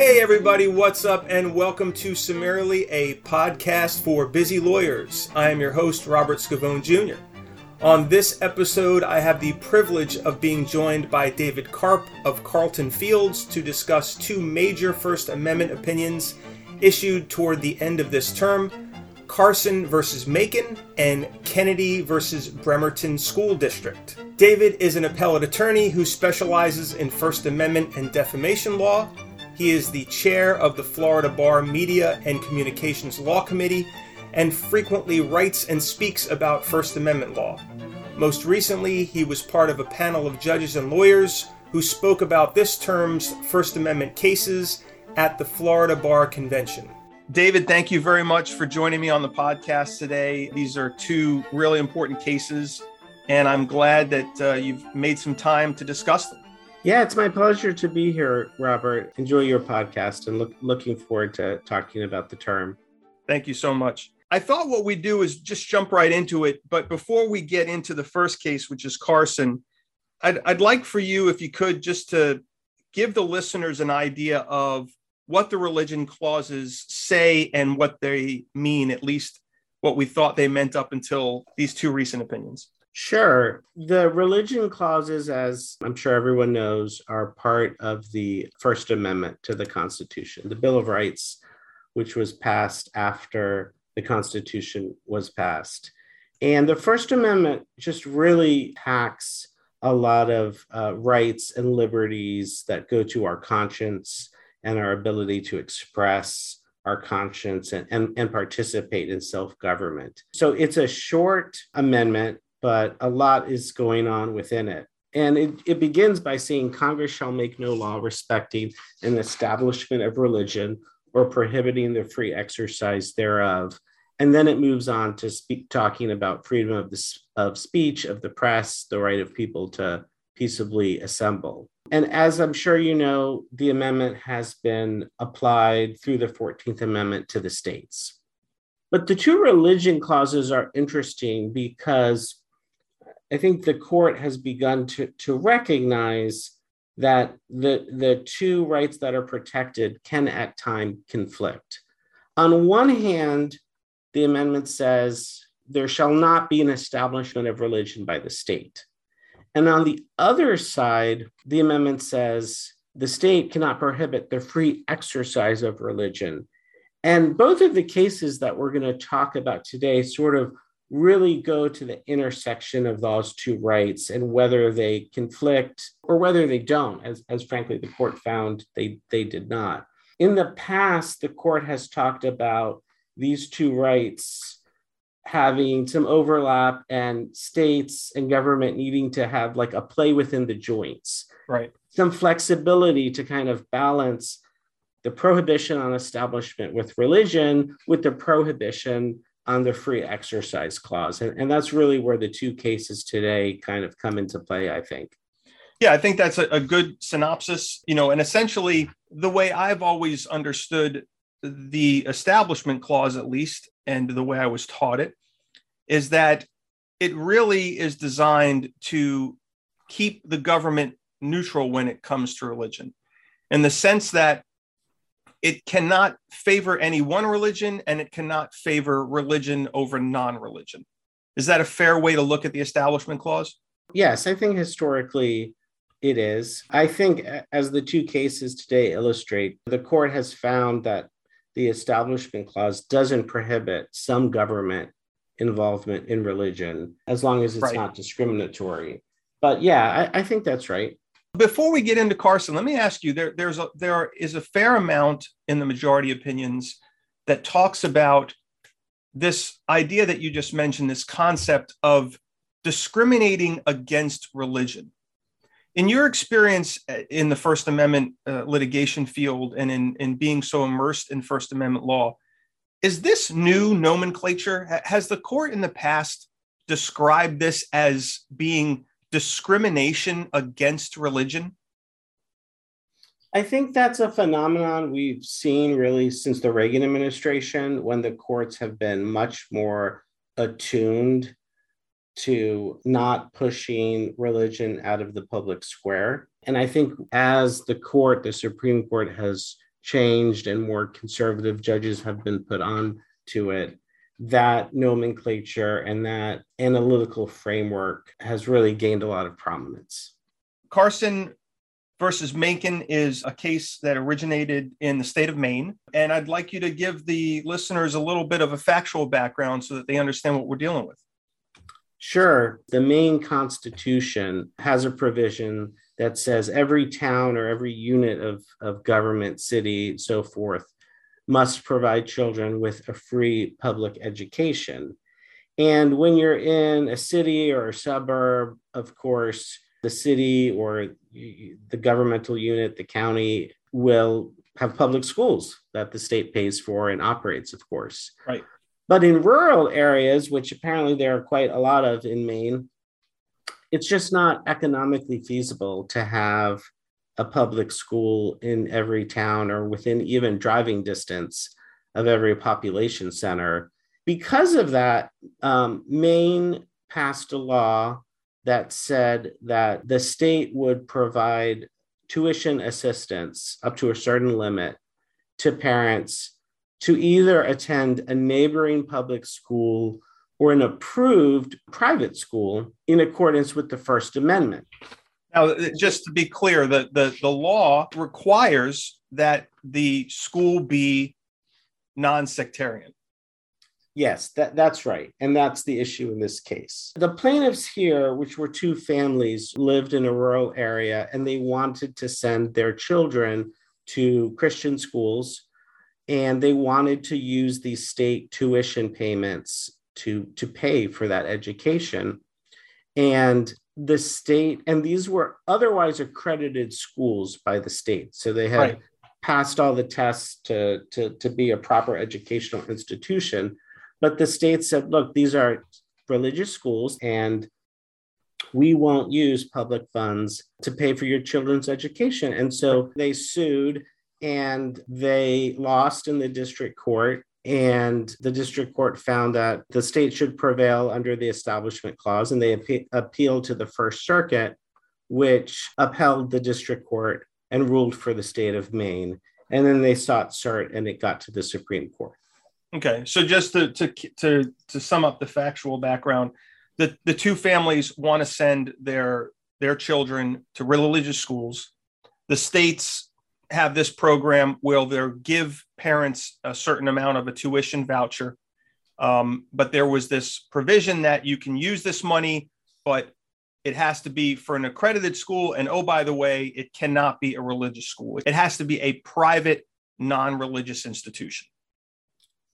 Hey, everybody, what's up? And welcome to Summarily, a podcast for busy lawyers. I am your host, Robert Scavone Jr. On this episode, I have the privilege of being joined by David Karp of Carlton Fields to discuss two major First Amendment opinions issued toward the end of this term Carson versus Makin and Kennedy versus Bremerton School District. David is an appellate attorney who specializes in First Amendment and defamation law. He is the chair of the Florida Bar Media and Communications Law Committee and frequently writes and speaks about First Amendment law. Most recently, he was part of a panel of judges and lawyers who spoke about this term's First Amendment cases at the Florida Bar Convention. David, thank you very much for joining me on the podcast today. These are two really important cases, and I'm glad that uh, you've made some time to discuss them. Yeah, it's my pleasure to be here, Robert. Enjoy your podcast and look, looking forward to talking about the term. Thank you so much. I thought what we do is just jump right into it. But before we get into the first case, which is Carson, I'd, I'd like for you, if you could, just to give the listeners an idea of what the religion clauses say and what they mean, at least what we thought they meant up until these two recent opinions. Sure. The religion clauses, as I'm sure everyone knows, are part of the First Amendment to the Constitution, the Bill of Rights, which was passed after the Constitution was passed. And the First Amendment just really packs a lot of uh, rights and liberties that go to our conscience and our ability to express our conscience and, and, and participate in self government. So it's a short amendment, but a lot is going on within it. And it, it begins by saying Congress shall make no law respecting an establishment of religion or prohibiting the free exercise thereof. And then it moves on to speak, talking about freedom of, the, of speech, of the press, the right of people to peaceably assemble. And as I'm sure you know, the amendment has been applied through the 14th Amendment to the states. But the two religion clauses are interesting because I think the court has begun to, to recognize that the, the two rights that are protected can at time conflict. On one hand, the amendment says there shall not be an establishment of religion by the state. And on the other side, the amendment says the state cannot prohibit the free exercise of religion. And both of the cases that we're going to talk about today sort of really go to the intersection of those two rights and whether they conflict or whether they don't, as, as frankly the court found they, they did not. In the past, the court has talked about these two rights having some overlap and states and government needing to have like a play within the joints. Right. Some flexibility to kind of balance the prohibition on establishment with religion with the prohibition on the free exercise clause. And, and that's really where the two cases today kind of come into play, I think. Yeah, I think that's a, a good synopsis. You know, and essentially the way I've always understood the establishment clause, at least, and the way I was taught it, is that it really is designed to keep the government neutral when it comes to religion, in the sense that it cannot favor any one religion and it cannot favor religion over non religion. Is that a fair way to look at the establishment clause? Yes, I think historically it is. I think, as the two cases today illustrate, the court has found that the establishment clause doesn't prohibit some government involvement in religion as long as it's right. not discriminatory. But yeah, I, I, think that's right. Before we get into Carson, let me ask you: there, there's a there is a fair amount in the majority opinions that talks about this idea that you just mentioned, this concept of discriminating against religion. In your experience uh, in the First Amendment uh, litigation field and in, in being so immersed in First Amendment law, is this new nomenclature? Has the court in the past described this as being discrimination against religion? I think that's a phenomenon we've seen really since the Reagan administration when the courts have been much more attuned to not pushing religion out of the public square. And I think as the court, the Supreme Court has changed and more conservative judges have been put on to it, that nomenclature and that analytical framework has really gained a lot of prominence. Carson versus Makin is a case that originated in the state of Maine. And I'd like you to give the listeners a little bit of a factual background so that they understand what we're dealing with. Sure. The Maine Constitution has a provision that says every town or every unit of, of government, city, so forth, must provide children with a free public education. And when you're in a city or a suburb, of course, the city or the governmental unit, the county will have public schools that the state pays for and operates, of course. Right. But in rural areas, which apparently there are quite a lot of in Maine, it's just not economically feasible to have a public school in every town or within even driving distance of every population center. Because of that, um, Maine passed a law that said that the state would provide tuition assistance up to a certain limit to parents to either attend a neighboring public school or an approved private school in accordance with the First Amendment. Now, uh, just to be clear, the, the, the law requires that the school be non sectarian. Yes, that, that's right. And that's the issue in this case. The plaintiffs here, which were two families, lived in a rural area and they wanted to send their children to Christian schools and they wanted to use these state tuition payments to, to pay for that education. And the state, and these were otherwise accredited schools by the state. So they had right. passed all the tests to, to, to be a proper educational institution but the state said, look, these are religious schools and we won't use public funds to pay for your children's education. And so they sued and they lost in the district court. And the district court found that the state should prevail under the Establishment Clause, and they appe- appealed to the First Circuit, which upheld the district court and ruled for the state of Maine. And then they sought cert, and it got to the Supreme Court. Okay, so just to to to to sum up the factual background, the the two families want to send their their children to religious schools. The states have this program where they'll give parents a certain amount of a tuition voucher, um, but there was this provision that you can use this money, but it has to be for an accredited school. And oh, by the way, it cannot be a religious school. It has to be a private, non-religious institution.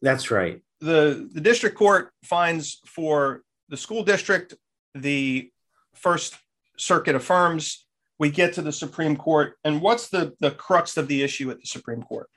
That's right. The, the district court finds for the school district, the First Circuit affirms. We get to the Supreme Court. And what's the, the crux of the issue at the Supreme Court?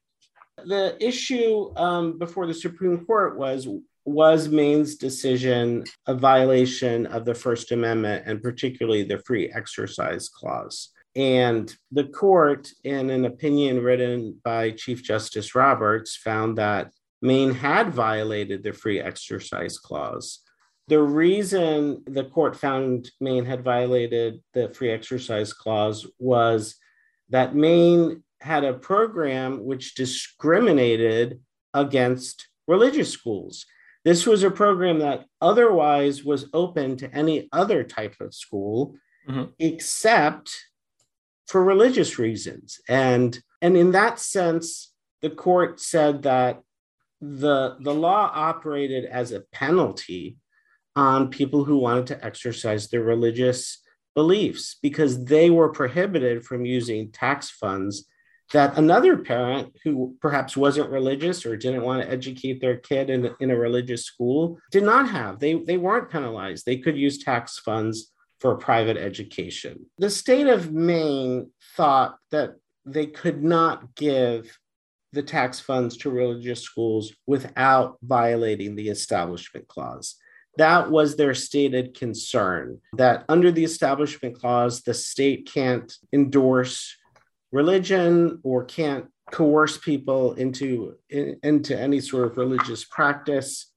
The issue um, before the Supreme Court was was Maine's decision a violation of the First Amendment and particularly the free exercise clause. And the court, in an opinion written by Chief Justice Roberts, found that Maine had violated the free exercise clause. The reason the court found Maine had violated the free exercise clause was that Maine had a program which discriminated against religious schools. This was a program that otherwise was open to any other type of school mm-hmm. except for religious reasons. And, and in that sense, the court said that the the law operated as a penalty on people who wanted to exercise their religious beliefs because they were prohibited from using tax funds that another parent who perhaps wasn't religious or didn't want to educate their kid in, in a religious school did not have. They they weren't penalized. They could use tax funds for private education. The state of maine thought that they could not give the tax funds to religious schools without violating the Establishment Clause. That was their stated concern that under the Establishment Clause, the state can't endorse religion or can't coerce people into, in, into any sort of religious practice.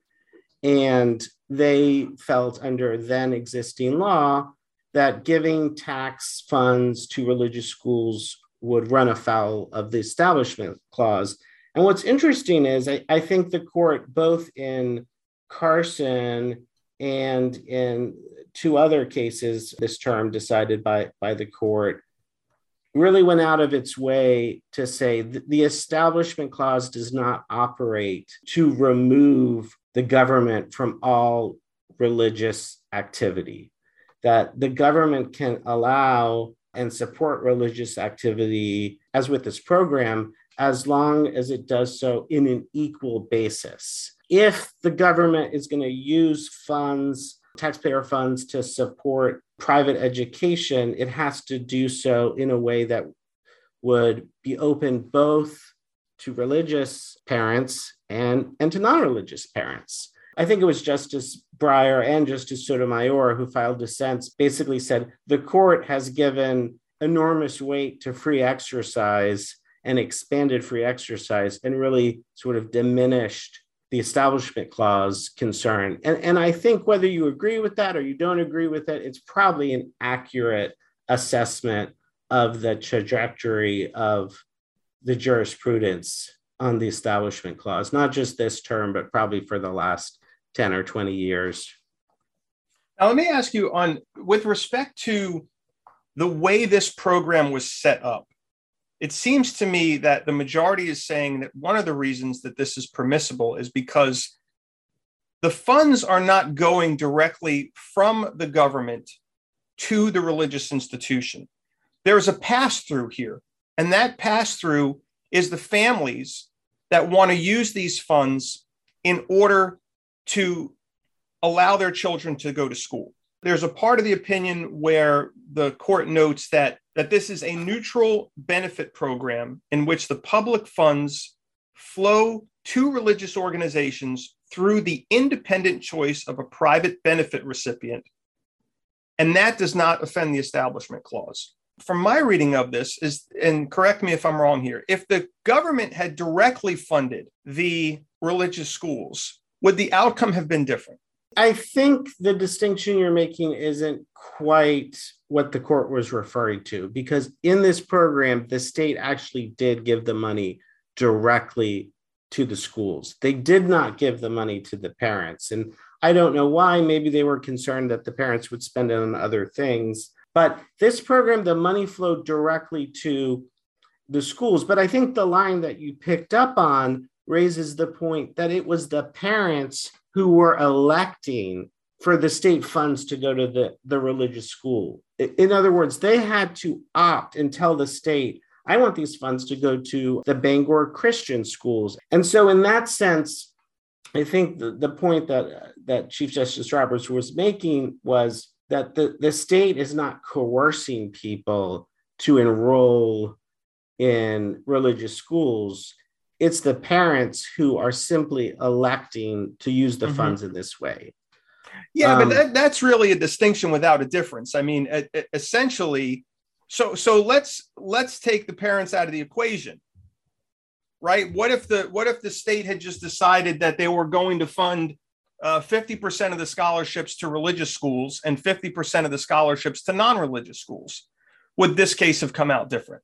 And they felt under then existing law that giving tax funds to religious schools would run afoul of the establishment clause. And what's interesting is I, I think the court, both in Carson and in two other cases this term decided by, by the court, really went out of its way to say the establishment clause does not operate to remove the government from all religious activity, that the government can allow and support religious activity, as with this program, as long as it does so in an equal basis. If the government is going to use funds, taxpayer funds, to support private education, it has to do so in a way that would be open both to religious parents and, and to non religious parents. I think it was Justice Breyer and Justice Sotomayor who filed dissents basically said the court has given enormous weight to free exercise and expanded free exercise and really sort of diminished the establishment clause concern. And, and I think whether you agree with that or you don't agree with it, it's probably an accurate assessment of the trajectory of the jurisprudence on the establishment clause, not just this term, but probably for the last 10 or 20 years. Now, let me ask you on with respect to the way this program was set up. It seems to me that the majority is saying that one of the reasons that this is permissible is because the funds are not going directly from the government to the religious institution. There's a pass through here, and that pass through is the families that want to use these funds in order to allow their children to go to school. There's a part of the opinion where the court notes that, that this is a neutral benefit program in which the public funds flow to religious organizations through the independent choice of a private benefit recipient. And that does not offend the establishment clause from my reading of this is and correct me if i'm wrong here if the government had directly funded the religious schools would the outcome have been different i think the distinction you're making isn't quite what the court was referring to because in this program the state actually did give the money directly to the schools they did not give the money to the parents and i don't know why maybe they were concerned that the parents would spend it on other things but this program, the money flowed directly to the schools. But I think the line that you picked up on raises the point that it was the parents who were electing for the state funds to go to the, the religious school. In other words, they had to opt and tell the state, I want these funds to go to the Bangor Christian schools. And so, in that sense, I think the, the point that, that Chief Justice Roberts was making was that the, the state is not coercing people to enroll in religious schools. It's the parents who are simply electing to use the mm-hmm. funds in this way. Yeah, um, but that, that's really a distinction without a difference. I mean, essentially, so so let's let's take the parents out of the equation, right? What if the what if the state had just decided that they were going to fund uh, 50% of the scholarships to religious schools and 50% of the scholarships to non religious schools. Would this case have come out different?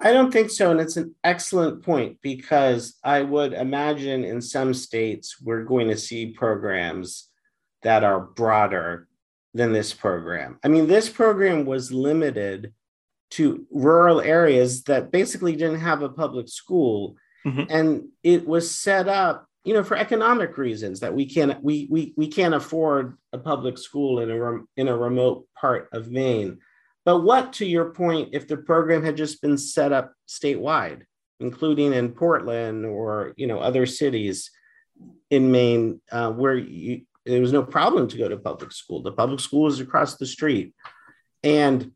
I don't think so. And it's an excellent point because I would imagine in some states we're going to see programs that are broader than this program. I mean, this program was limited to rural areas that basically didn't have a public school. Mm-hmm. And it was set up you know for economic reasons that we can't we we, we can't afford a public school in a in a remote part of maine but what to your point if the program had just been set up statewide including in portland or you know other cities in maine uh, where you, there was no problem to go to public school. The public school is across the street. And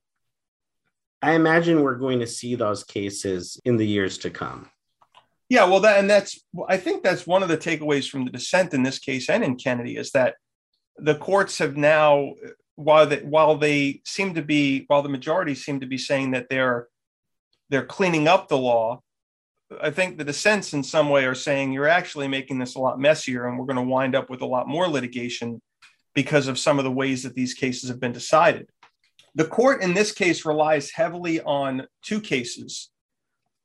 i imagine we're going to see those cases in the years to come. Yeah, well, that and that's I think that's one of the takeaways from the dissent in this case and in Kennedy is that the courts have now, while they while they seem to be while the majority seem to be saying that they're they're cleaning up the law, I think the dissents in some way are saying you're actually making this a lot messier, and we're going to wind up with a lot more litigation because of some of the ways that these cases have been decided. The court in this case relies heavily on two cases,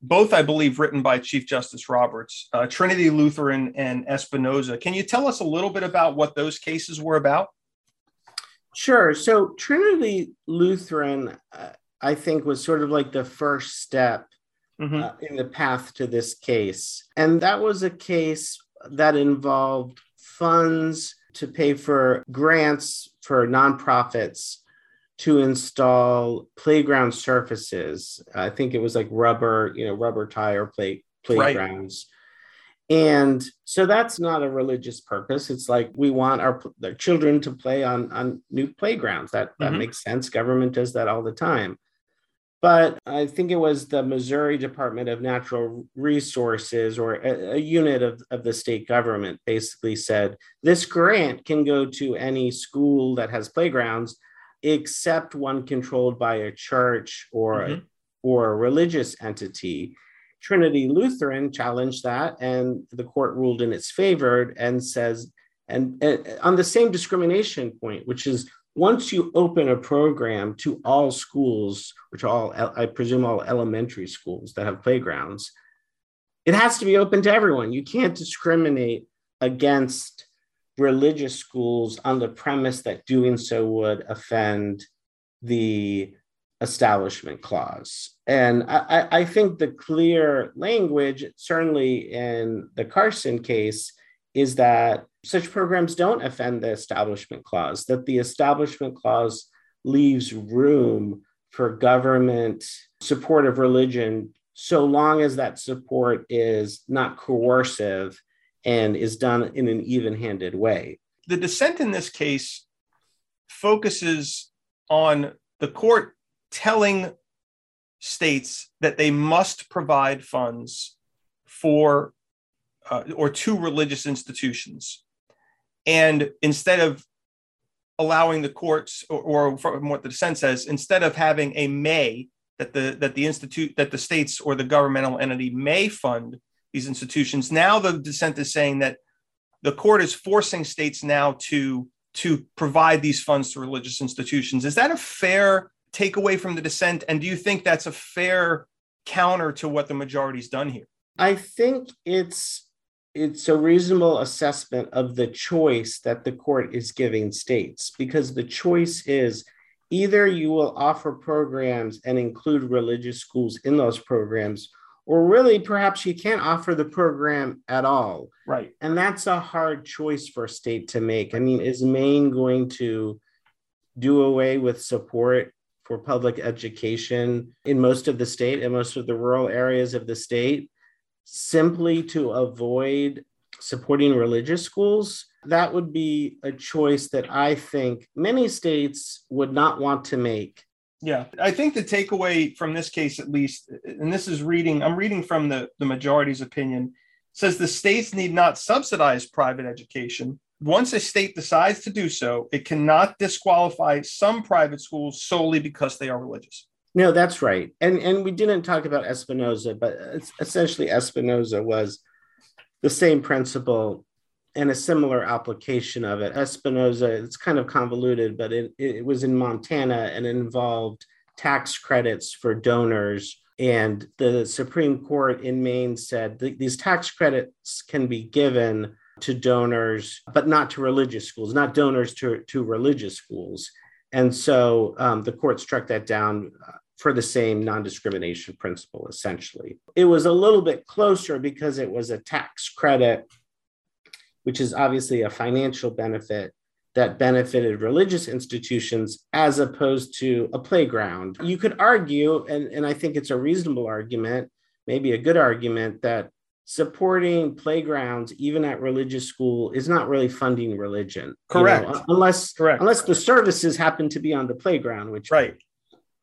both, I believe, written by Chief Justice Roberts, uh, Trinity Lutheran and Espinoza. Can you tell us a little bit about what those cases were about? Sure. So, Trinity Lutheran, uh, I think, was sort of like the first step mm-hmm. uh, in the path to this case. And that was a case that involved funds to pay for grants for nonprofits to install playground surfaces. I think it was like rubber, you know, rubber tire play playgrounds. Right. And so that's not a religious purpose. It's like we want our, our children to play on, on new playgrounds. That that mm-hmm. makes sense. Government does that all the time. But I think it was the Missouri Department of Natural Resources or a, a, unit of, of the state government basically said this grant can go to any school that has playgrounds except one controlled by a church or, mm-hmm. or a religious entity. Trinity Lutheran challenged that, and the court ruled in its favor and says, and, and on the same discrimination point, which is once you open a program to all schools, which all, I presume, all elementary schools that have playgrounds, it has to be open to everyone. You can't discriminate against religious schools on the premise that doing so would offend the establishment clause. And I, I think the clear language, certainly in the Carson case, is that such programs don't offend the establishment clause, that the establishment clause leaves room for government support of religion so long as that support is not coercive and is done in an even handed way. The dissent in this case focuses on the court telling states that they must provide funds for uh, or two religious institutions. And instead of allowing the courts, or, or from what the dissent says, instead of having a may that the that the institute that the states or the governmental entity may fund these institutions, now the dissent is saying that the court is forcing states now to to provide these funds to religious institutions. Is that a fair takeaway from the dissent? And do you think that's a fair counter to what the majority's done here? I think it's it's a reasonable assessment of the choice that the court is giving states because the choice is either you will offer programs and include religious schools in those programs or really perhaps you can't offer the program at all. Right. And that's a hard choice for a state to make. I mean is maine going to do away with support for public education in most of the state and most of the rural areas of the state simply to avoid supporting religious schools, that would be a choice that I think many states would not want to make. Yeah, I think the takeaway from this case, at least, and this is reading, I'm reading from the, the majority's opinion, says the states need not subsidize private education. Once a state decides to do so, it cannot disqualify some private schools solely because they are religious. No, that's right. And and we didn't talk about Espinoza, but essentially Espinoza was the same principle and a similar application of it. Espinoza, it's kind of convoluted, but it, it was in Montana and involved tax credits for donors. And the Supreme Court in Maine said these tax credits can be given to donors, but not to religious schools, not donors to, to religious schools. And so um, the court struck that down for the same non discrimination principle, essentially. It was a little bit closer because it was a tax credit, which is obviously a financial benefit that benefited religious institutions as opposed to a playground. You could argue, and, and I think it's a reasonable argument, maybe a good argument, that supporting playgrounds even at religious school is not really funding religion correct you know, unless correct unless the services happen to be on the playground which right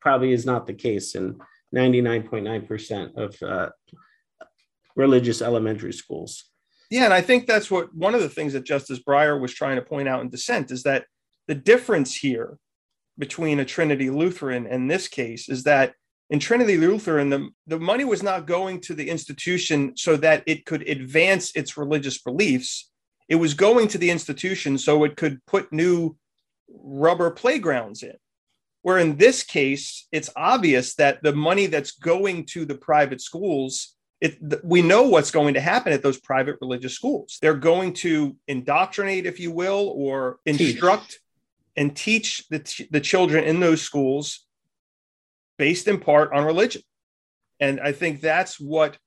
probably is not the case in 99.9% of uh, religious elementary schools. Yeah, and I think that's what one of the things that Justice Breyer was trying to point out in dissent is that the difference here between a Trinity Lutheran and this case is that in Trinity Lutheran, the, the money was not going to the institution so that it could advance its religious beliefs. It was going to the institution so it could put new rubber playgrounds in Where in this case, it's obvious that the money that's going to the private schools, it, we know what's going to happen at those private religious schools. They're going to indoctrinate, if you will, or instruct teach. and teach the, the children in those schools based in part on religion. And I think that's what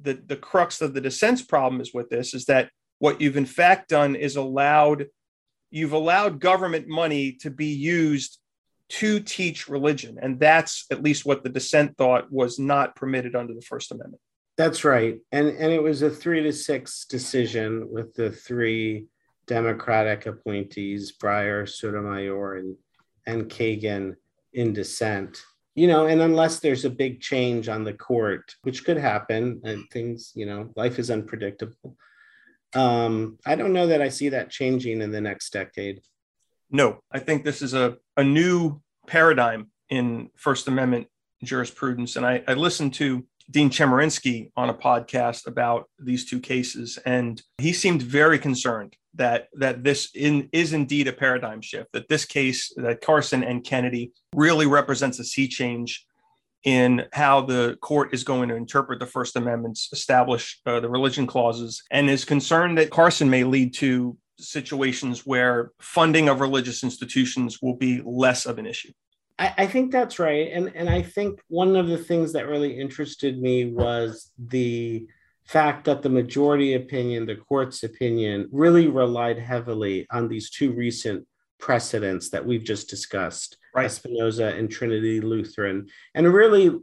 the, the crux of the dissent's problem is with this is that what you've in fact done is allowed you've allowed government money to be used to teach religion. And that's at least what the dissent thought was not permitted under the first amendment. That's right. And and it was a 3 to 6 decision with the three democratic appointees breyer sotomayor and and kagan in dissent. You know and unless there's a big change on the court which could happen and things you know life is unpredictable. Um, I don't know that I see that changing in the next decade. No, I think this is a, a new paradigm in First Amendment jurisprudence. And I, I listened to Dean Chemerinsky on a podcast about these two cases, and he seemed very concerned that that this in, is indeed a paradigm shift. That this case, that Carson and Kennedy, really represents a sea change in how the court is going to interpret the First Amendment's establish uh, the religion clauses, and is concerned that Carson may lead to situations where funding of religious institutions will be less of an issue. I, I think that's right, and and I think one of the things that really interested me was the fact that the majority opinion, the court's opinion, really relied heavily on these two recent precedents that we've just discussed right. Espinoza and Trinity Lutheran, and really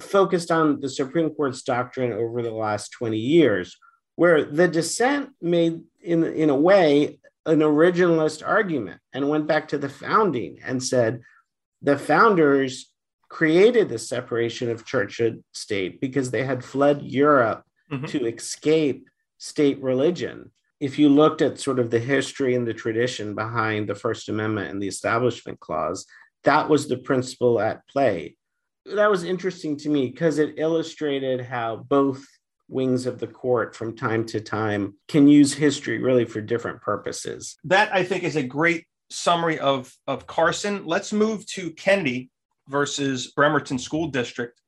focused on the Supreme Court's doctrine over the last 20 years, where the dissent made, in, in a way, an originalist argument and went back to the founding and said the founders created the separation of church and state because they had fled Europe mm-hmm. to escape state religion if you looked at sort of the history and the tradition behind the First Amendment and the Establishment Clause, that was the principle at play. That was interesting to me because it illustrated how both wings of the court from time to time can use history really for different purposes. That I think is a great summary of, of Carson. Let's move to Kennedy versus Bremerton School District.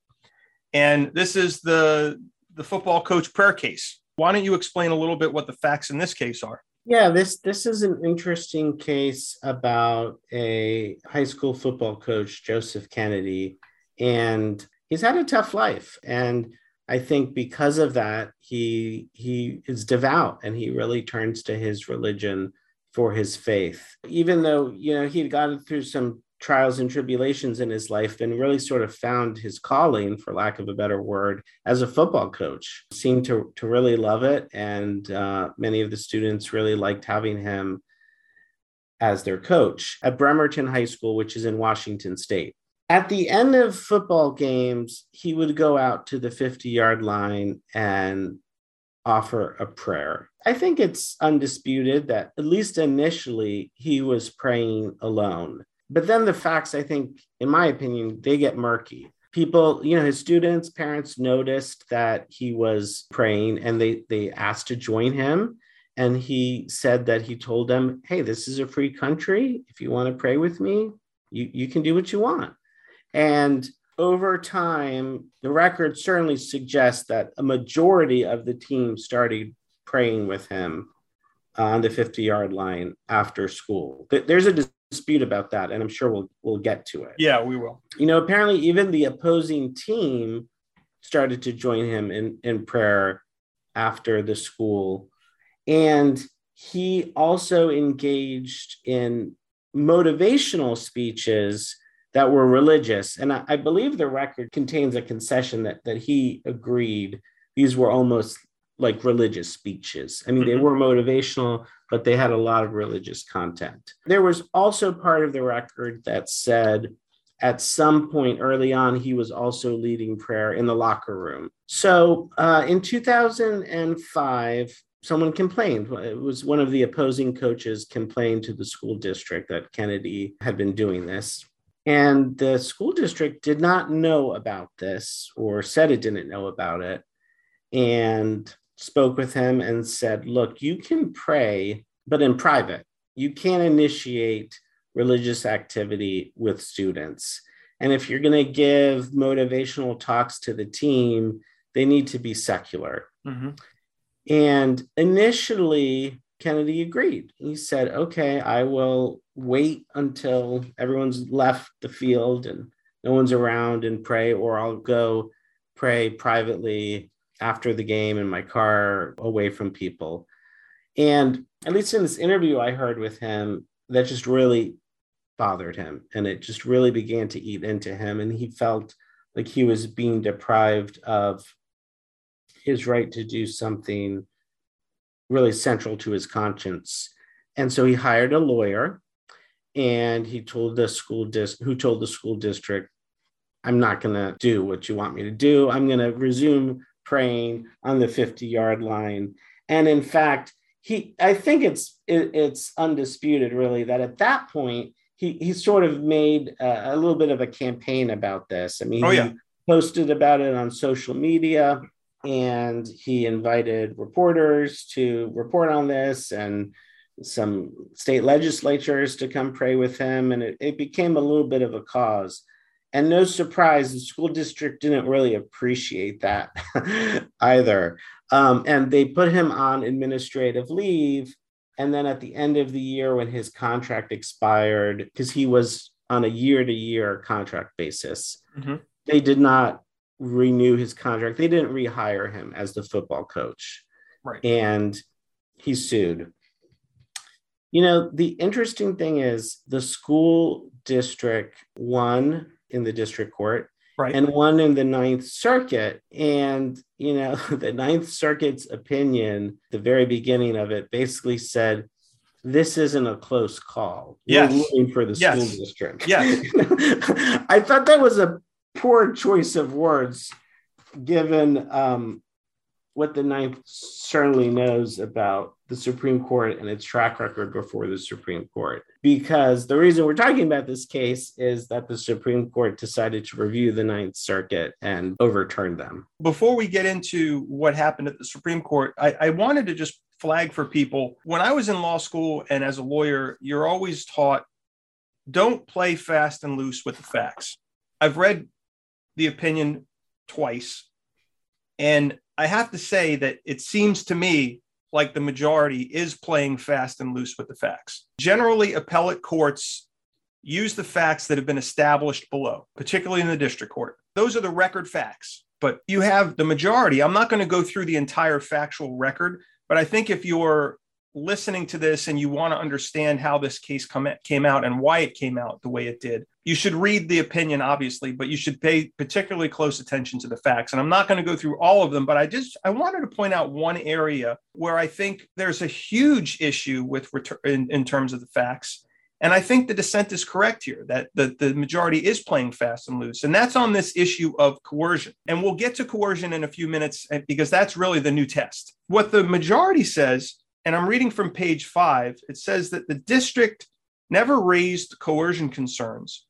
And this is the the football coach prayer case why don't you explain a little bit what the facts in this case are? Yeah, this this is an interesting case about a high school football coach, Joseph Kennedy, and he's had a tough life. And I think because of that, he he is devout and he really turns to his religion for his faith. Even though, you know, he'd gotten through some trials and tribulations in his life and really sort of found his calling, for lack of a better word, as a football coach. Seemed to, to really love it. And uh, many of the students really liked having him as their coach at Bremerton High School, which is in Washington State. At the end of football games, he would go out to the 50 yard line and offer a prayer. I think it's undisputed that, at least initially, he was praying alone but then the facts, I think, in my opinion, they get murky. People, you know, his students, parents noticed that he was praying and they they asked to join him. And he said that he told them, Hey, this is a free country. If you want to pray with me, you, you can do what you want. And over time, the record certainly suggests that a majority of the team started praying with him on the 50 yard line after school. There's a dispute about that, and I'm sure we'll we'll get to it. Yeah, we will. You know, apparently even the opposing team started to join him in in prayer after the school, and he also engaged in motivational speeches that were religious. And I, I believe the record contains a concession that that he agreed these were almost like religious speeches. I mean, mm-hmm. they were motivational, but they had a lot of religious content. There was also part of the record that said at some point early on, he was also leading prayer in the locker room. So uh, in 2005, someone complained. It was one of the opposing coaches complained to the school district that Kennedy had been doing this. And the school district did not know about this or said it didn't know about it. And spoke with him and said, Look, you can pray, but in private. You can't initiate religious activity with students. And if you're going to give motivational talks to the team, they need to be secular. Mm-hmm. And initially, Kennedy agreed. He said, okay, I will wait until everyone's left the field and no one's around and pray, or I'll go pray privately after the game in my car away from people. And at least in this interview I heard with him, that just really bothered him and it just really began to eat into him. And he felt like he was being deprived of his right to do something really central to his conscience. And so he hired a lawyer and he told the school dis- who told the school district I'm not going to do what you want me to do. I'm going to resume praying on the 50 yard line. And in fact, he, I think it's, it, it's undisputed really that at that point, he, he sort of made a, a little bit of a campaign about this. I mean, oh, yeah. he posted about it on social media and he invited reporters to report on this and some state legislatures to come pray with him. And it, it became a little bit of a cause. And no surprise, the school district didn't really appreciate that either. Um, and they put him on administrative leave. And then at the end of the year, when his contract expired, because he was on a year to year contract basis, mm-hmm. they did not renew his contract. They didn't rehire him as the football coach. Right. And he sued. You know, the interesting thing is the school district won in the district court right. and one in the Ninth Circuit. And, you know, the Ninth Circuit's opinion, the very beginning of it, basically said, this isn't a close call. Yes. We're rooting for the yes. school district. Yes. I thought that was a poor choice of words given um, what the Ninth certainly knows about the Supreme Court and its track record before the Supreme Court. Because the reason we're talking about this case is that the Supreme Court decided to review the Ninth Circuit and overturn them. Before we get into what happened at the Supreme Court, I, I wanted to just flag for people when I was in law school and as a lawyer, you're always taught don't play fast and loose with the facts. I've read the opinion twice. And I have to say that it seems to me like the majority is playing fast and loose with the facts. Generally, appellate courts use the facts that have been established below, particularly in the district court. Those are the record facts. But you have the majority. I'm not going to go through the entire factual record, but I think if you're listening to this and you want to understand how this case come, came out and why it came out the way it did, you should read the opinion, obviously, but you should pay particularly close attention to the facts. And I'm not going to go through all of them, but I just I wanted to point out one area where I think there's a huge issue with in, in terms of the facts. And I think the dissent is correct here that the, the majority is playing fast and loose. And that's on this issue of coercion. And we'll get to coercion in a few minutes eh, because that's really the new test. What the majority says and I'm reading from page five, it says that the district never raised coercion concerns.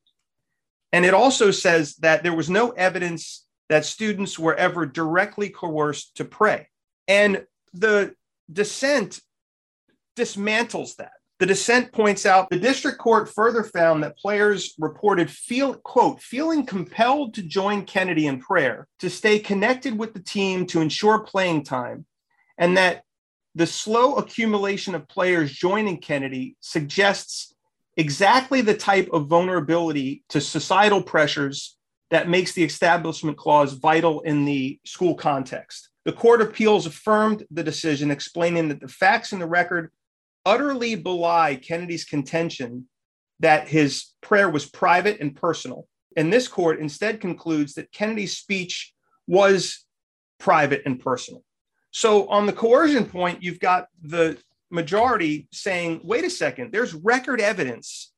And it also says that there was no evidence that students were ever directly coerced to pray. And the dissent dismantles that. The dissent points out the district court further found that players reported feel quote feeling compelled to join Kennedy in prayer to stay connected with the team to ensure playing time and that the slow accumulation of players joining Kennedy suggests exactly the type of vulnerability to societal pressures that makes the establishment clause vital in the school context. The Court of Appeals affirmed the decision, explaining that the facts in the record utterly belie Kennedy's contention that his prayer was private and personal. And this court instead concludes that Kennedy's speech was private and personal. So on the coercion point, you've got the majority saying, wait a second, there's record evidence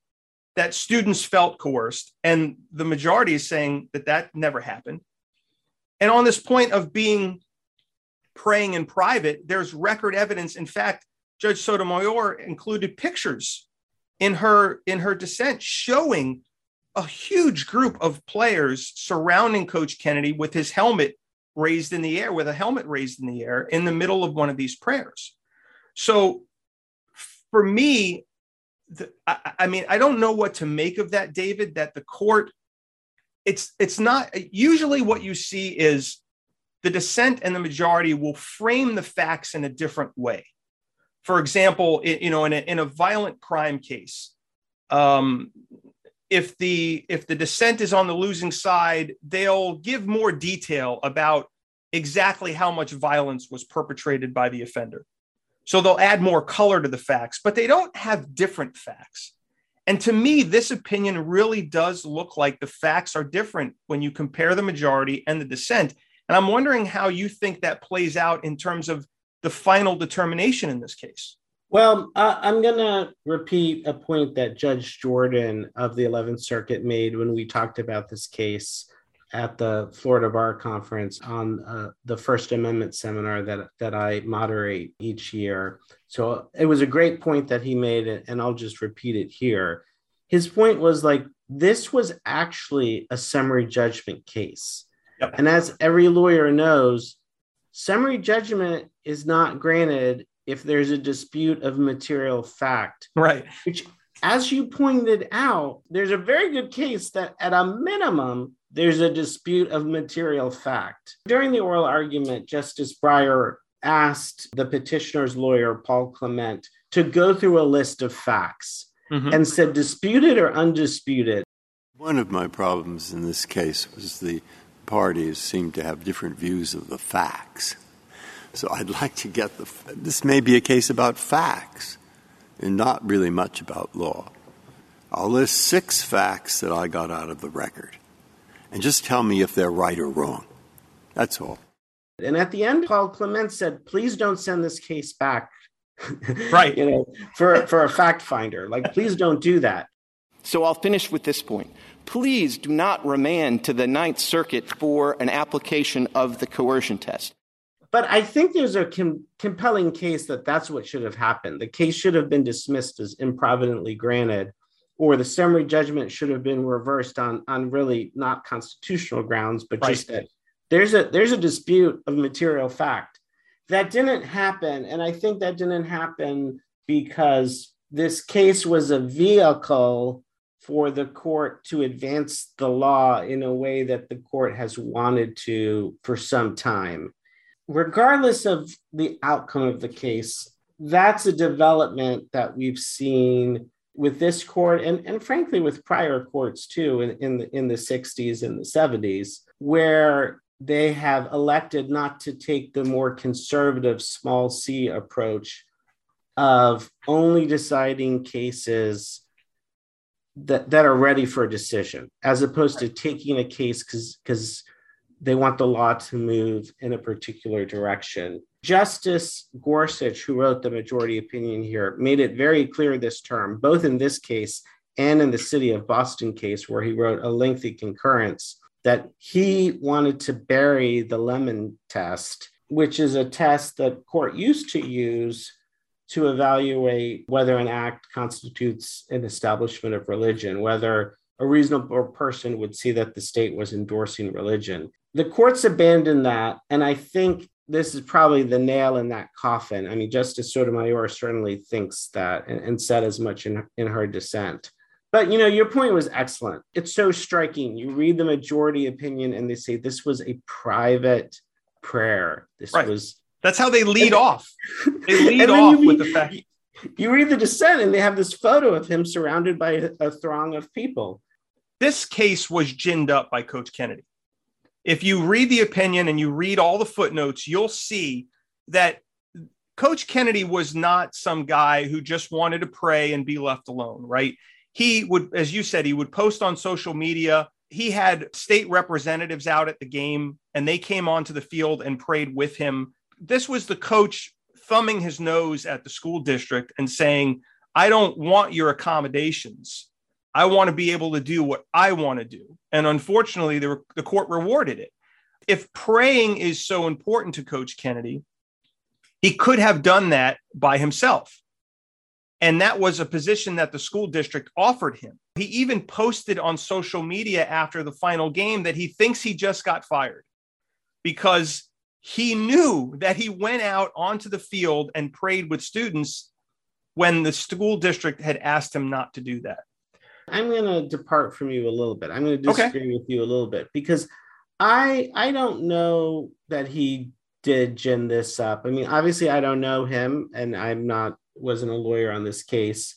that students felt coerced. And the majority is saying that that never happened. And on this point of being praying in private, there's record evidence. In fact, Judge Sotomayor included pictures in her in her dissent showing a huge group of players surrounding Coach Kennedy with his helmet raised in the air with a helmet raised in the air in the middle of one of these prayers. So for me, the, I, I mean, I don't know what to make of that, David. That the court, it's it's not usually what you see is the dissent and the majority will frame the facts in a different way. For example, you know, in a, in a violent crime case, um, if the if the dissent is on the losing side, they'll give more detail about exactly how much violence was perpetrated by the offender. So they'll add more color to the facts, but they don't have different facts. And to me, this opinion really does look like the facts are different when you compare the majority and the dissent. And I'm wondering how you think that plays out in terms of the final determination in this case. Well, uh, I'm going to repeat a point that Judge Jordan of the 11th Circuit made when we talked about this case at the Florida Bar Conference on uh, the First Amendment seminar that, that I moderate each year. So it was a great point that he made, and I'll just repeat it here. His point was like, this was actually a summary judgment case. Yep. And as every lawyer knows, summary judgment is not granted if there's a dispute of material fact. Right. Which, as you pointed out, there's a very good case that at a minimum, there's a dispute of material fact. During the oral argument, Justice Breyer asked the petitioner's lawyer, Paul Clement, to go through a list of facts mm-hmm. and said, disputed or undisputed. One of my problems in this case was the parties seem to have different views of the facts. So I'd like to get the. This may be a case about facts and not really much about law. I'll list six facts that I got out of the record and just tell me if they're right or wrong. That's all. And at the end, Paul Clement said, please don't send this case back. right. you know, for, for a fact finder. Like, please don't do that. So I'll finish with this point. Please do not remand to the Ninth Circuit for an application of the coercion test. But I think there's a com- compelling case that that's what should have happened. The case should have been dismissed as improvidently granted, or the summary judgment should have been reversed on on really not constitutional grounds, but right. just that there's a there's a dispute of material fact that didn't happen, and I think that didn't happen because this case was a vehicle for the court to advance the law in a way that the court has wanted to for some time regardless of the outcome of the case, that's a development that we've seen with this court and, and frankly with prior courts too in, in, the, in the 60s and the 70s, where they have elected not to take the more conservative small c approach of only deciding cases that, that are ready for a decision as opposed to taking a case because because they want the law to move in a particular direction. Justice Gorsuch, who wrote the majority opinion here, made it very clear this term, both in this case and in the city of Boston case, where he wrote a lengthy concurrence, that he wanted to bury the Lemon test, which is a test that court used to use to evaluate whether an act constitutes an establishment of religion, whether a reasonable person would see that the state was endorsing religion the courts abandoned that. And I think this is probably the nail in that coffin. I mean, Justice Sotomayor certainly thinks that and, and said as much in, in her dissent. But you know, your point was excellent. It's so striking. You read the majority opinion and they say this was a private prayer. This right. was that's how they lead off. They lead off read, with the fact you read the dissent and they have this photo of him surrounded by a, a throng of people. This case was ginned up by Coach Kennedy if you read the opinion and you read all the footnotes, you'll see that Coach Kennedy was not some guy who just wanted to pray and be left alone, right? He would, as you said, he would post on social media. He had state representatives out at the game and they came onto the field and prayed with him. This was the coach thumbing his nose at the school district and saying, I don't want your accommodations. I want to be able to do what I want to do. And unfortunately, the, the court rewarded it. If praying is so important to Coach Kennedy, he could have done that by himself. And that was a position that the school district offered him. He even posted on social media after the final game that he thinks he just got fired because he knew that he went out onto the field and prayed with students when the school district had asked him not to do that. I'm going to depart from you a little bit. I'm going to disagree okay. with you a little bit because I I don't know that he did gin this up. I mean, obviously I don't know him and I'm not wasn't a lawyer on this case,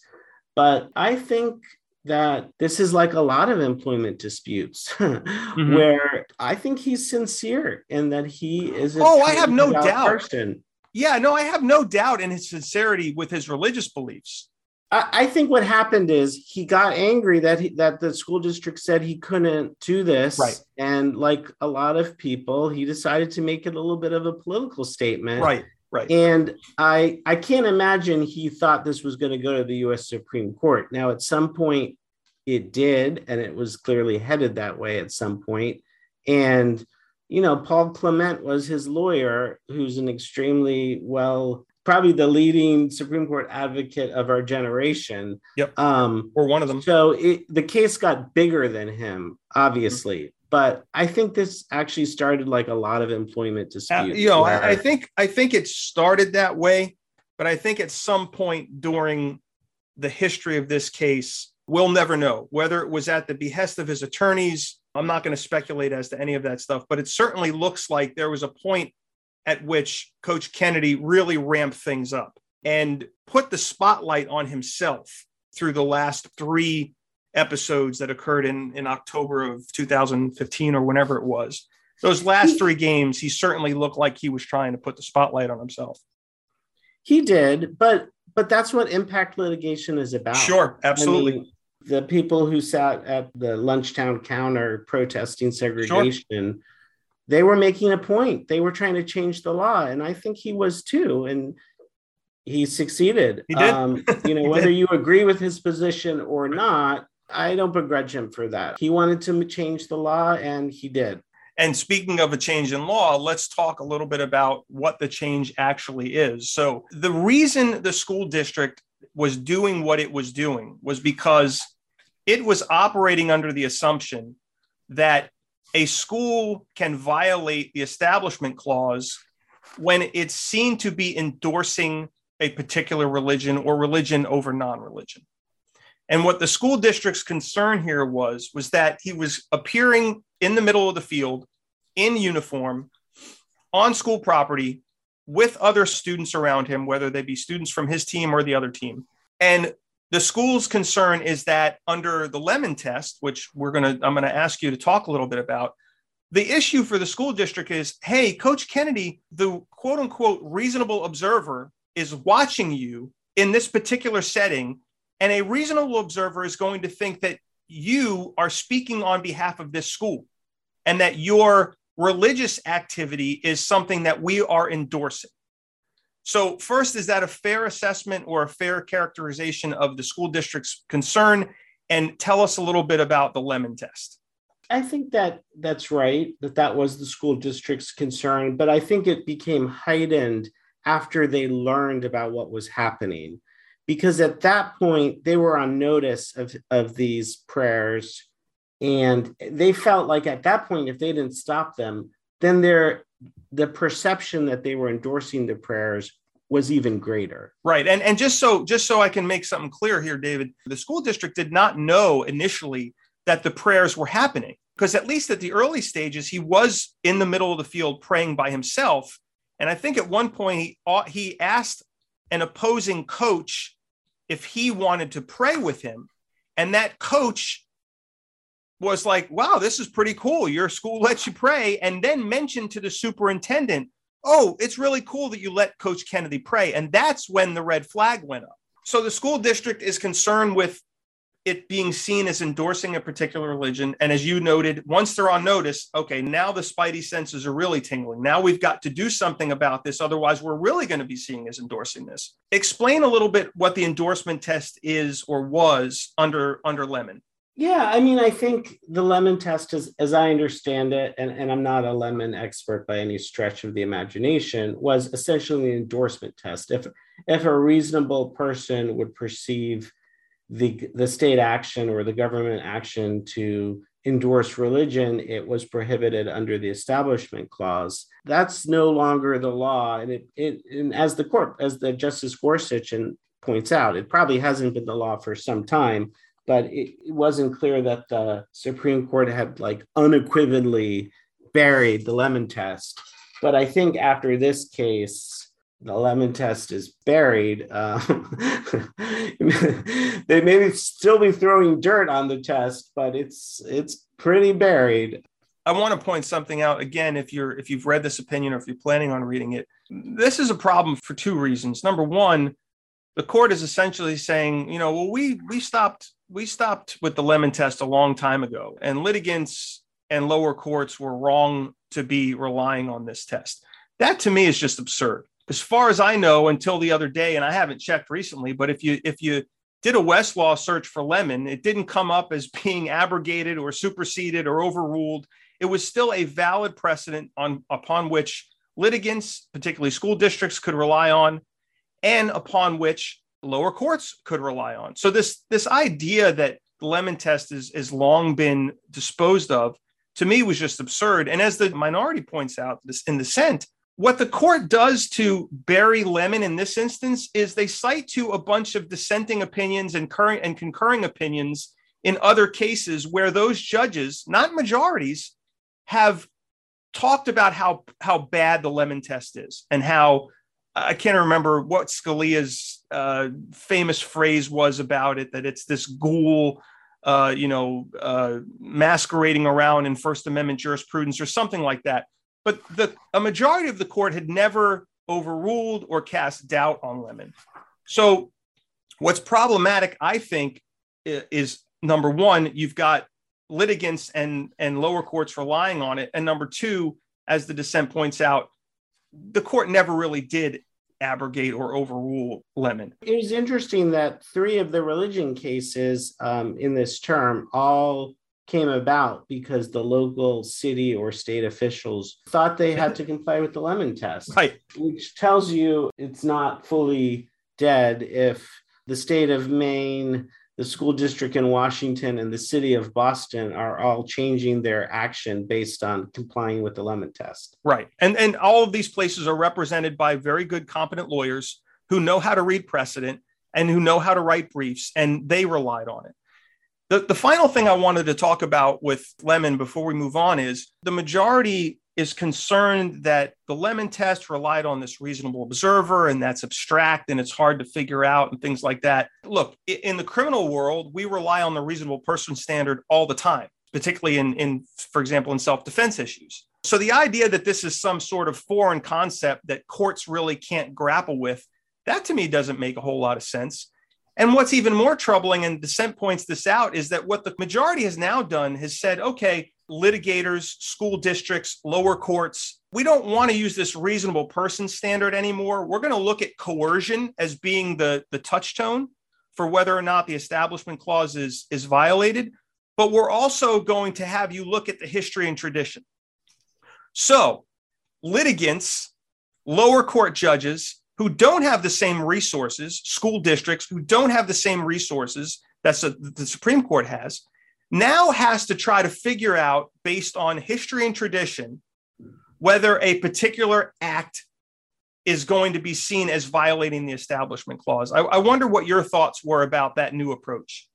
but I think that this is like a lot of employment disputes mm-hmm. where I think he's sincere and that he is Oh, I have no doubt. Person. Yeah, no, I have no doubt in his sincerity with his religious beliefs. I, I think what happened is he got angry that he, that the school district said he couldn't do this, right? And like a lot of people, he decided to make it a little bit of a political statement, right? Right. And I I can't imagine he thought this was going to go to the U.S. Supreme Court. Now, at some point, it did, and it was clearly headed that way at some point. And you know, Paul Clement was his lawyer, who's an extremely well, probably the leading Supreme Court advocate of our generation. Yep. Um, or one of them. So it, the case got bigger than him, obviously. Mm-hmm. But I think this actually started like a lot of employment disputes. Uh, you know. I, I think I think it started that way, but I think at some point during the history of this case, we'll never know whether it was at the behest of his attorneys I'm not going to speculate as to any of that stuff, but it certainly looks like there was a point at which Coach Kennedy really ramped things up and put the spotlight on himself through the last three episodes that occurred in, in October of 2015 or whenever it was. Those last three games, he certainly looked like he was trying to put the spotlight on himself. He did, but but that's what impact litigation is about. Sure, absolutely. I mean, the people who sat at the lunchtown counter protesting segregation sure. They were making a point. They were trying to change the law and i think he was too and he succeeded. He did. Um, you know whether you agree with his position or not i don't begrudge him for that. He wanted to change the law and he did. And speaking of a change in law, let's talk a little bit about what the change actually is. So, the reason the school district was doing what it was doing was because it was operating under the assumption that a school can violate the establishment clause when it's seen to be endorsing a particular religion or religion over non-religion. And what the school district's concern here was was that he was appearing in the middle of the field in uniform on school property with other students around him whether they be students from his team or the other team. And the school's concern is that under the lemon test which we're going to i'm going to ask you to talk a little bit about the issue for the school district is hey coach kennedy the quote unquote reasonable observer is watching you in this particular setting and a reasonable observer is going to think that you are speaking on behalf of this school and that your religious activity is something that we are endorsing so, first, is that a fair assessment or a fair characterization of the school district's concern? And tell us a little bit about the lemon test. I think that that's right, that that was the school district's concern, but I think it became heightened after they learned about what was happening. Because at that point, they were on notice of, of these prayers. And they felt like at that point, if they didn't stop them, then their the perception that they were endorsing the prayers was even greater. Right. And and just so just so I can make something clear here David, the school district did not know initially that the prayers were happening because at least at the early stages he was in the middle of the field praying by himself and I think at one point he uh, he asked an opposing coach if he wanted to pray with him and that coach was like, wow, this is pretty cool. Your school lets you pray. And then mentioned to the superintendent, oh, it's really cool that you let Coach Kennedy pray. And that's when the red flag went up. So the school district is concerned with it being seen as endorsing a particular religion. And as you noted, once they're on notice, okay, now the spidey senses are really tingling. Now we've got to do something about this. Otherwise, we're really going to be seeing as endorsing this. Explain a little bit what the endorsement test is or was under under Lemon. Yeah, I mean, I think the lemon test is, as I understand it, and, and I'm not a lemon expert by any stretch of the imagination, was essentially an endorsement test. If if a reasonable person would perceive the the state action or the government action to endorse religion, it was prohibited under the Establishment Clause. That's no longer the law, and it, it and as the court, as the Justice Gorsuch and points out. It probably hasn't been the law for some time, but it, it wasn't clear that the Supreme Court had like unequivocally buried the lemon test. But I think after this case, the lemon test is buried. Uh, they may still be throwing dirt on the test, but it's it's pretty buried. I want to point something out again. If you're if you've read this opinion or if you're planning on reading it, this is a problem for two reasons. Number one, the court is essentially saying, you know, well, we we stopped we stopped with the lemon test a long time ago, and litigants and lower courts were wrong to be relying on this test. That to me is just absurd. As far as I know, until the other day, and I haven't checked recently, but if you if you did a Westlaw search for lemon, it didn't come up as being abrogated or superseded or overruled. It was still a valid precedent on upon which litigants, particularly school districts, could rely on and upon which lower courts could rely on. So this this idea that the lemon test is is long been disposed of to me was just absurd. And as the minority points out this in dissent, what the court does to bury lemon in this instance is they cite to a bunch of dissenting opinions and current and concurring opinions in other cases where those judges, not majorities, have talked about how how bad the lemon test is and how I can't remember what Scalia's uh, famous phrase was about it that it's this ghoul, uh, you know, uh, masquerading around in First Amendment jurisprudence or something like that. But the a majority of the court had never overruled or cast doubt on Lemon. So, what's problematic, I think, is number one, you've got litigants and and lower courts relying on it, and number two, as the dissent points out, the court never really did abrogate or overrule Lemon. It was interesting that three of the religion cases um, in this term all came about because the local city or state officials thought they had to comply with the Lemon test. Right. Which tells you it's not fully dead if the state of Maine the school district in Washington and the city of Boston are all changing their action based on complying with the lemon test. Right. And and all of these places are represented by very good competent lawyers who know how to read precedent and who know how to write briefs and they relied on it. The, the final thing I wanted to talk about with Lemon before we move on is the majority is concerned that the lemon test relied on this reasonable observer and that's abstract and it's hard to figure out and things like that. Look, in the criminal world, we rely on the reasonable person standard all the time, particularly in, in for example, in self defense issues. So the idea that this is some sort of foreign concept that courts really can't grapple with, that to me doesn't make a whole lot of sense. And what's even more troubling, and dissent points this out, is that what the majority has now done has said, okay, litigators, school districts, lower courts. We don't want to use this reasonable person standard anymore. We're going to look at coercion as being the, the touchstone for whether or not the establishment clause is, is violated. But we're also going to have you look at the history and tradition. So, litigants, lower court judges who don't have the same resources, school districts who don't have the same resources that the Supreme Court has, now has to try to figure out, based on history and tradition, whether a particular act is going to be seen as violating the Establishment Clause. I, I, wonder what your thoughts were about that new approach.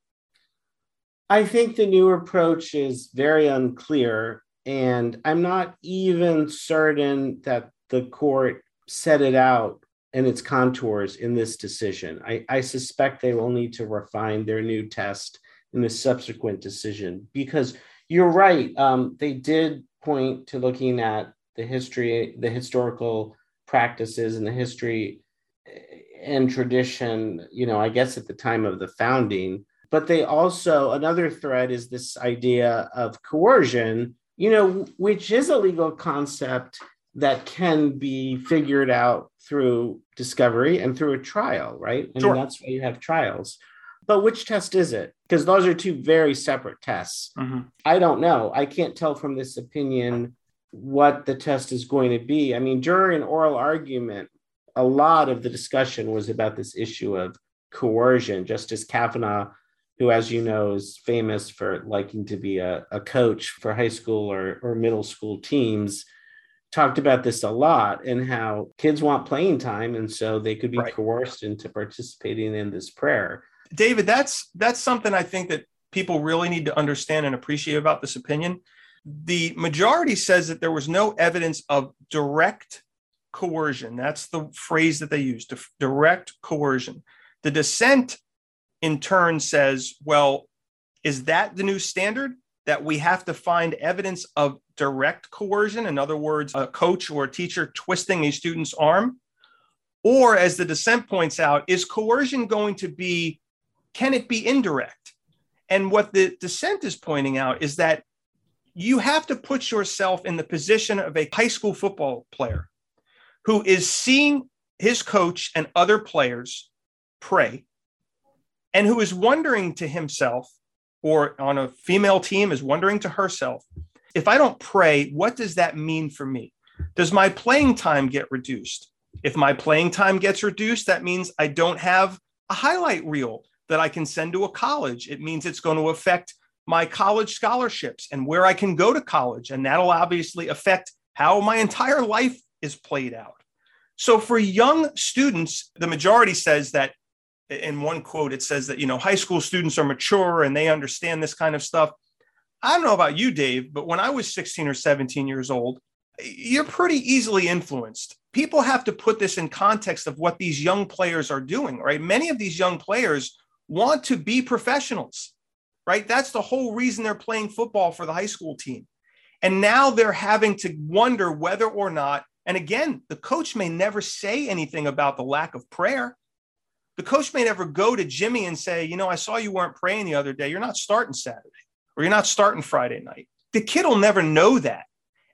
I think the new approach is very unclear, and I'm not even certain that the court set it out and its contours in this decision. I, I suspect they will need to refine their new test in the subsequent decision because you're right. Um, they did point to looking at the history, the historical practices, and the history eh, and tradition. You know, I guess at the time of the founding, but they also another thread is this idea of coercion. You know, which is a legal concept that can be figured out through discovery and through a trial, right? And sure. that's why you have trials. But which test is it? Because those are two very separate tests. Mm-hmm. I don't know. I can't tell from this opinion what the test is going to be. I mean, during oral argument, a lot of the discussion was about this issue of coercion. Justice Kavanaugh, who, as you know, is famous for liking to be a, a coach for high school or, or middle school teams, talked about this a lot and how kids want playing time and so they could be Right. coerced into participating in this prayer David, that's that's something I think that people really need to understand and appreciate about this opinion. The majority says that there was no evidence of direct coercion. That's the phrase that they use, direct coercion. The dissent in turn says, well, is that the new standard that we have to find evidence of direct coercion? In other words, a coach or a teacher twisting a student's arm? Or, as the dissent points out, is coercion going to be, can it be indirect? And what the dissent is pointing out is that you have to put yourself in the position of a high school football player who is seeing his coach and other players pray and who is wondering to himself or on a female team is wondering to herself if i don't pray what does that mean for me does my playing time get reduced if my playing time gets reduced that means i don't have a highlight reel that i can send to a college. It means it's going to affect my college scholarships and where i can go to college and that'll obviously affect how my entire life is played out. So for young students the majority says that in one quote it says that you know high school students are mature and they understand this kind of stuff. I don't know about you dave but when i was 16 or 17 years old you're pretty easily influenced. People have to put this in context of what these young players are doing right? Many of these young players want to be professionals right that's the whole reason they're playing football for the high school team and now they're having to wonder whether or not and again the coach may never say anything about the lack of prayer the coach may never go to Jimmy and say, you know, I saw you weren't praying the other day. You're not starting Saturday or you're not starting Friday night. The kid will never know that.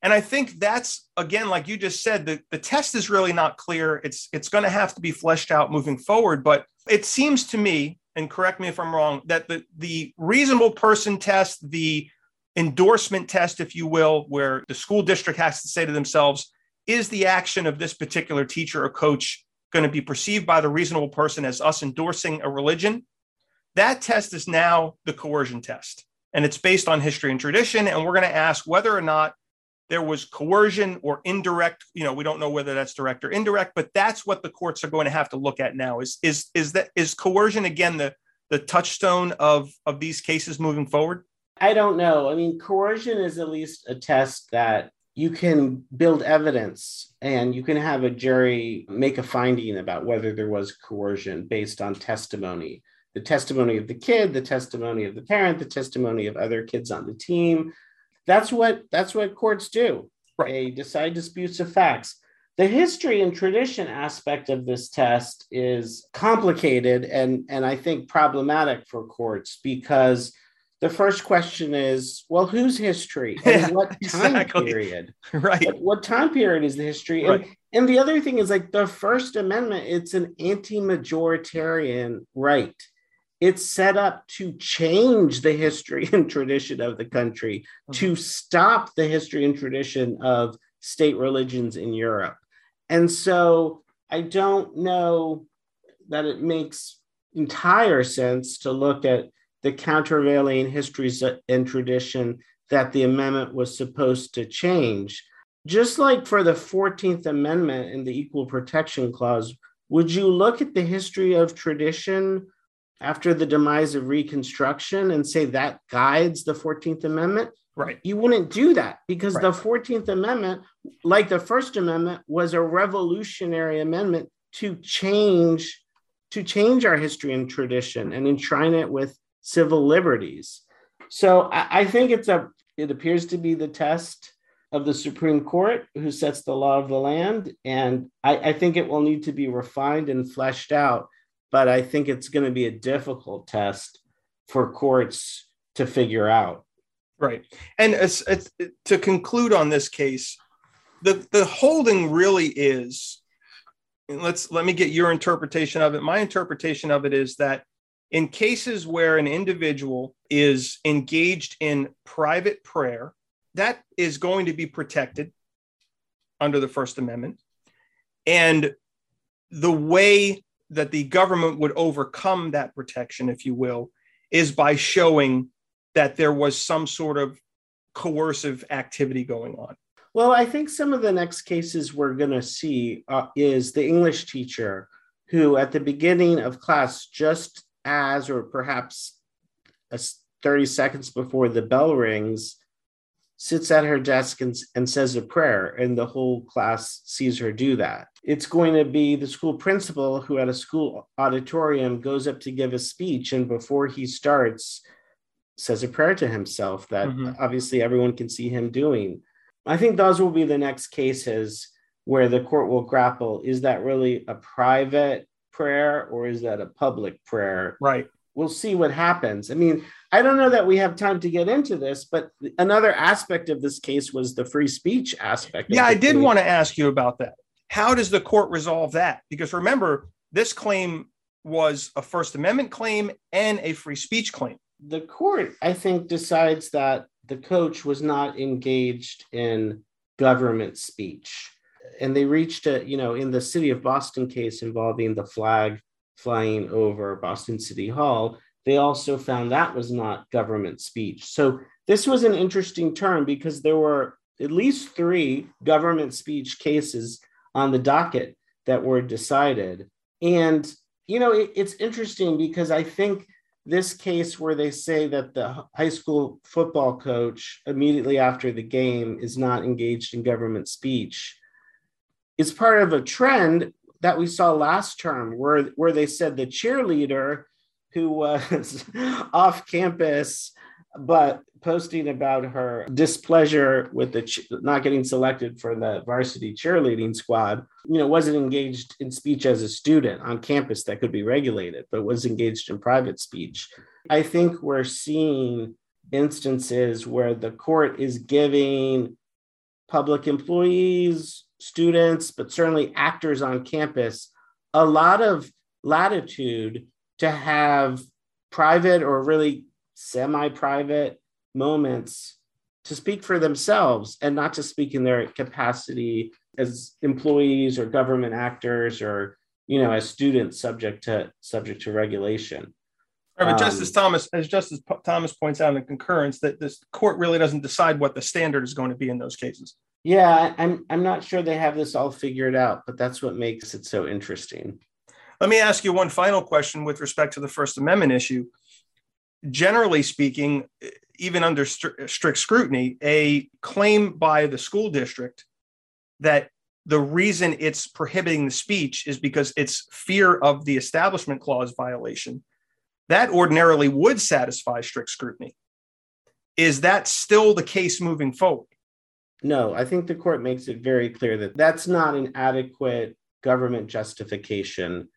And I think that's again, like you just said, the, the test is really not clear. It's it's going to have to be fleshed out moving forward. But it seems to me, and correct me if I'm wrong, that the the reasonable person test, the endorsement test, if you will, where the school district has to say to themselves, is the action of this particular teacher or coach going to be perceived by the reasonable person as us endorsing a religion. That test is now the coercion test, and it's based on history and tradition. And we're going to ask whether or not there was coercion or indirect. You know, we don't know whether that's direct or indirect, but that's what the courts are going to have to look at now. Is is is that is coercion again the the touchstone of of these cases moving forward? I don't know. I mean, coercion is at least a test that you can build evidence and you can have a jury make a finding about whether there was coercion based on testimony the testimony of the kid the testimony of the parent the testimony of other kids on the team that's what that's what courts do. Right. they decide disputes of facts. The history and tradition aspect of this test is complicated and and i think problematic for courts because the first question is well whose history? And Yeah, what time exactly. period? Right. what, what time period is the history? And, and the other thing is like the first amendment it's an anti-majoritarian right it's set up to change the history and tradition of the country to mm-hmm. stop the history and tradition of state religions in europe and so i don't know that it makes entire sense to look at the countervailing histories and tradition that the amendment was supposed to change. Just like for the 14th Amendment and the Equal Protection Clause, would you look at the history of tradition after the demise of Reconstruction and say that guides the 14th Amendment? Right. You wouldn't do that because Right. the 14th Amendment, like the First Amendment, was a revolutionary amendment to change to change our history and tradition and enshrine it with civil liberties. So I, I think it's a it appears to be the test of the Supreme Court who sets the law of the land. And I, I think it will need to be refined and fleshed out. But I think it's going to be a difficult test for courts to figure out. Right. And it's, it's, to conclude on this case, the, the holding really is let's let me get your interpretation of it. My interpretation of it is that in cases where an individual is engaged in private prayer, that is going to be protected under the First Amendment. And the way that the government would overcome that protection, if you will, is by showing that there was some sort of coercive activity going on. Well, I think some of the next cases we're going to see uh, is the English teacher who, at the beginning of class, just as or perhaps 30 seconds before the bell rings, sits at her desk and, and says a prayer, and the whole class sees her do that. It's going to be the school principal who, at a school auditorium, goes up to give a speech, and before he starts, says a prayer to himself that mm-hmm. obviously everyone can see him doing. I think those will be the next cases where the court will grapple is that really a private prayer or is that a public prayer? Right. We'll see what happens. I mean, I don't know that we have time to get into this, but another aspect of this case was the free speech aspect. Yeah, I did case. want to ask you about that. How does the court resolve that? Because remember, this claim was a First Amendment claim and a free speech claim. The court, I think, decides that the coach was not engaged in government speech. And they reached a, you know, in the city of Boston case involving the flag flying over Boston City Hall, they also found that was not government speech. So this was an interesting term because there were at least three government speech cases on the docket that were decided. And, you know, it, it's interesting because I think this case where they say that the high school football coach immediately after the game is not engaged in government speech is part of a trend that we saw last term where, where they said the cheerleader who was off campus but posting about her displeasure with the ch- not getting selected for the varsity cheerleading squad you know wasn't engaged in speech as a student on campus that could be regulated but was engaged in private speech. I think we're seeing instances where the court is giving public employees students but certainly actors on campus a lot of latitude to have private or really semi private moments to speak for themselves and not to speak in their capacity as employees or government actors or you know as students subject to subject to regulation. Right, but um, justice thomas as justice thomas points out in concurrence that this court really doesn't decide what the standard is going to be in those cases yeah i'm i'm not sure they have this all figured out but that's what makes it so interesting let me ask you one final question with respect to the First Amendment issue. Generally speaking, even under st- strict scrutiny, a claim by the school district that the reason it's prohibiting the speech is because it's fear of the establishment clause violation, that ordinarily would satisfy strict scrutiny. Is that still the case moving forward? No, I think the court makes it very clear that that's not an adequate government justification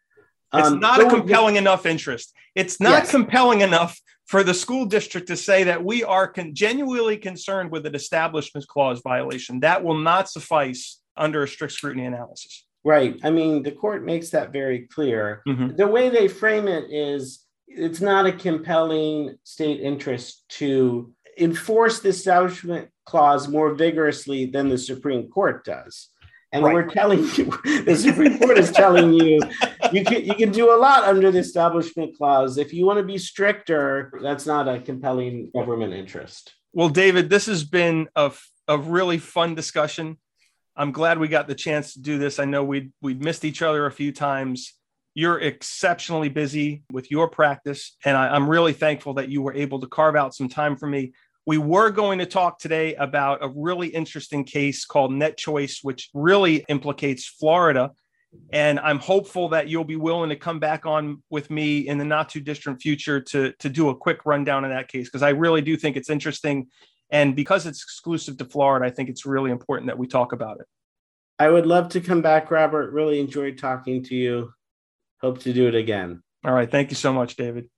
it's um, not a compelling enough interest. It's not yes. compelling enough for the school district to say that we are con- genuinely concerned with an establishment clause violation. That will not suffice under a strict scrutiny analysis. Right. I mean, the court makes that very clear. Mm-hmm. The way they frame it is it's not a compelling state interest to enforce the establishment clause more vigorously than the Supreme Court does. And right. we're telling you, the Supreme Court is telling you, you can you can do a lot under the Establishment Clause. If you want to be stricter, that's not a compelling government interest. Well, David, this has been a, a really fun discussion. I'm glad we got the chance to do this. I know we'd we'd missed each other a few times. You're exceptionally busy with your practice, and I, I'm really thankful that you were able to carve out some time for me. We were going to talk today about a really interesting case called Net Choice, which really implicates Florida. And I'm hopeful that you'll be willing to come back on with me in the not too distant future to, to do a quick rundown of that case, because I really do think it's interesting. And because it's exclusive to Florida, I think it's really important that we talk about it. I would love to come back, Robert. Really enjoyed talking to you. Hope to do it again. All right. Thank you so much, David.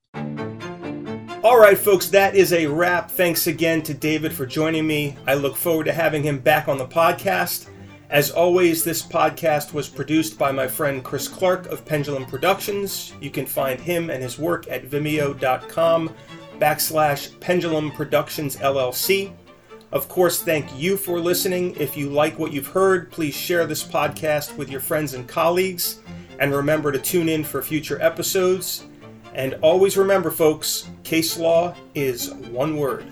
All right, folks, that is a wrap. Thanks again to David for joining me. I look forward to having him back on the podcast. As always, this podcast was produced by my friend Chris Clark of Pendulum Productions. You can find him and his work at vimeo.com backslash Pendulum Productions LLC. Of course, thank you for listening. If you like what you've heard, please share this podcast with your friends and colleagues. And remember to tune in for future episodes. And always remember, folks, case law is one word.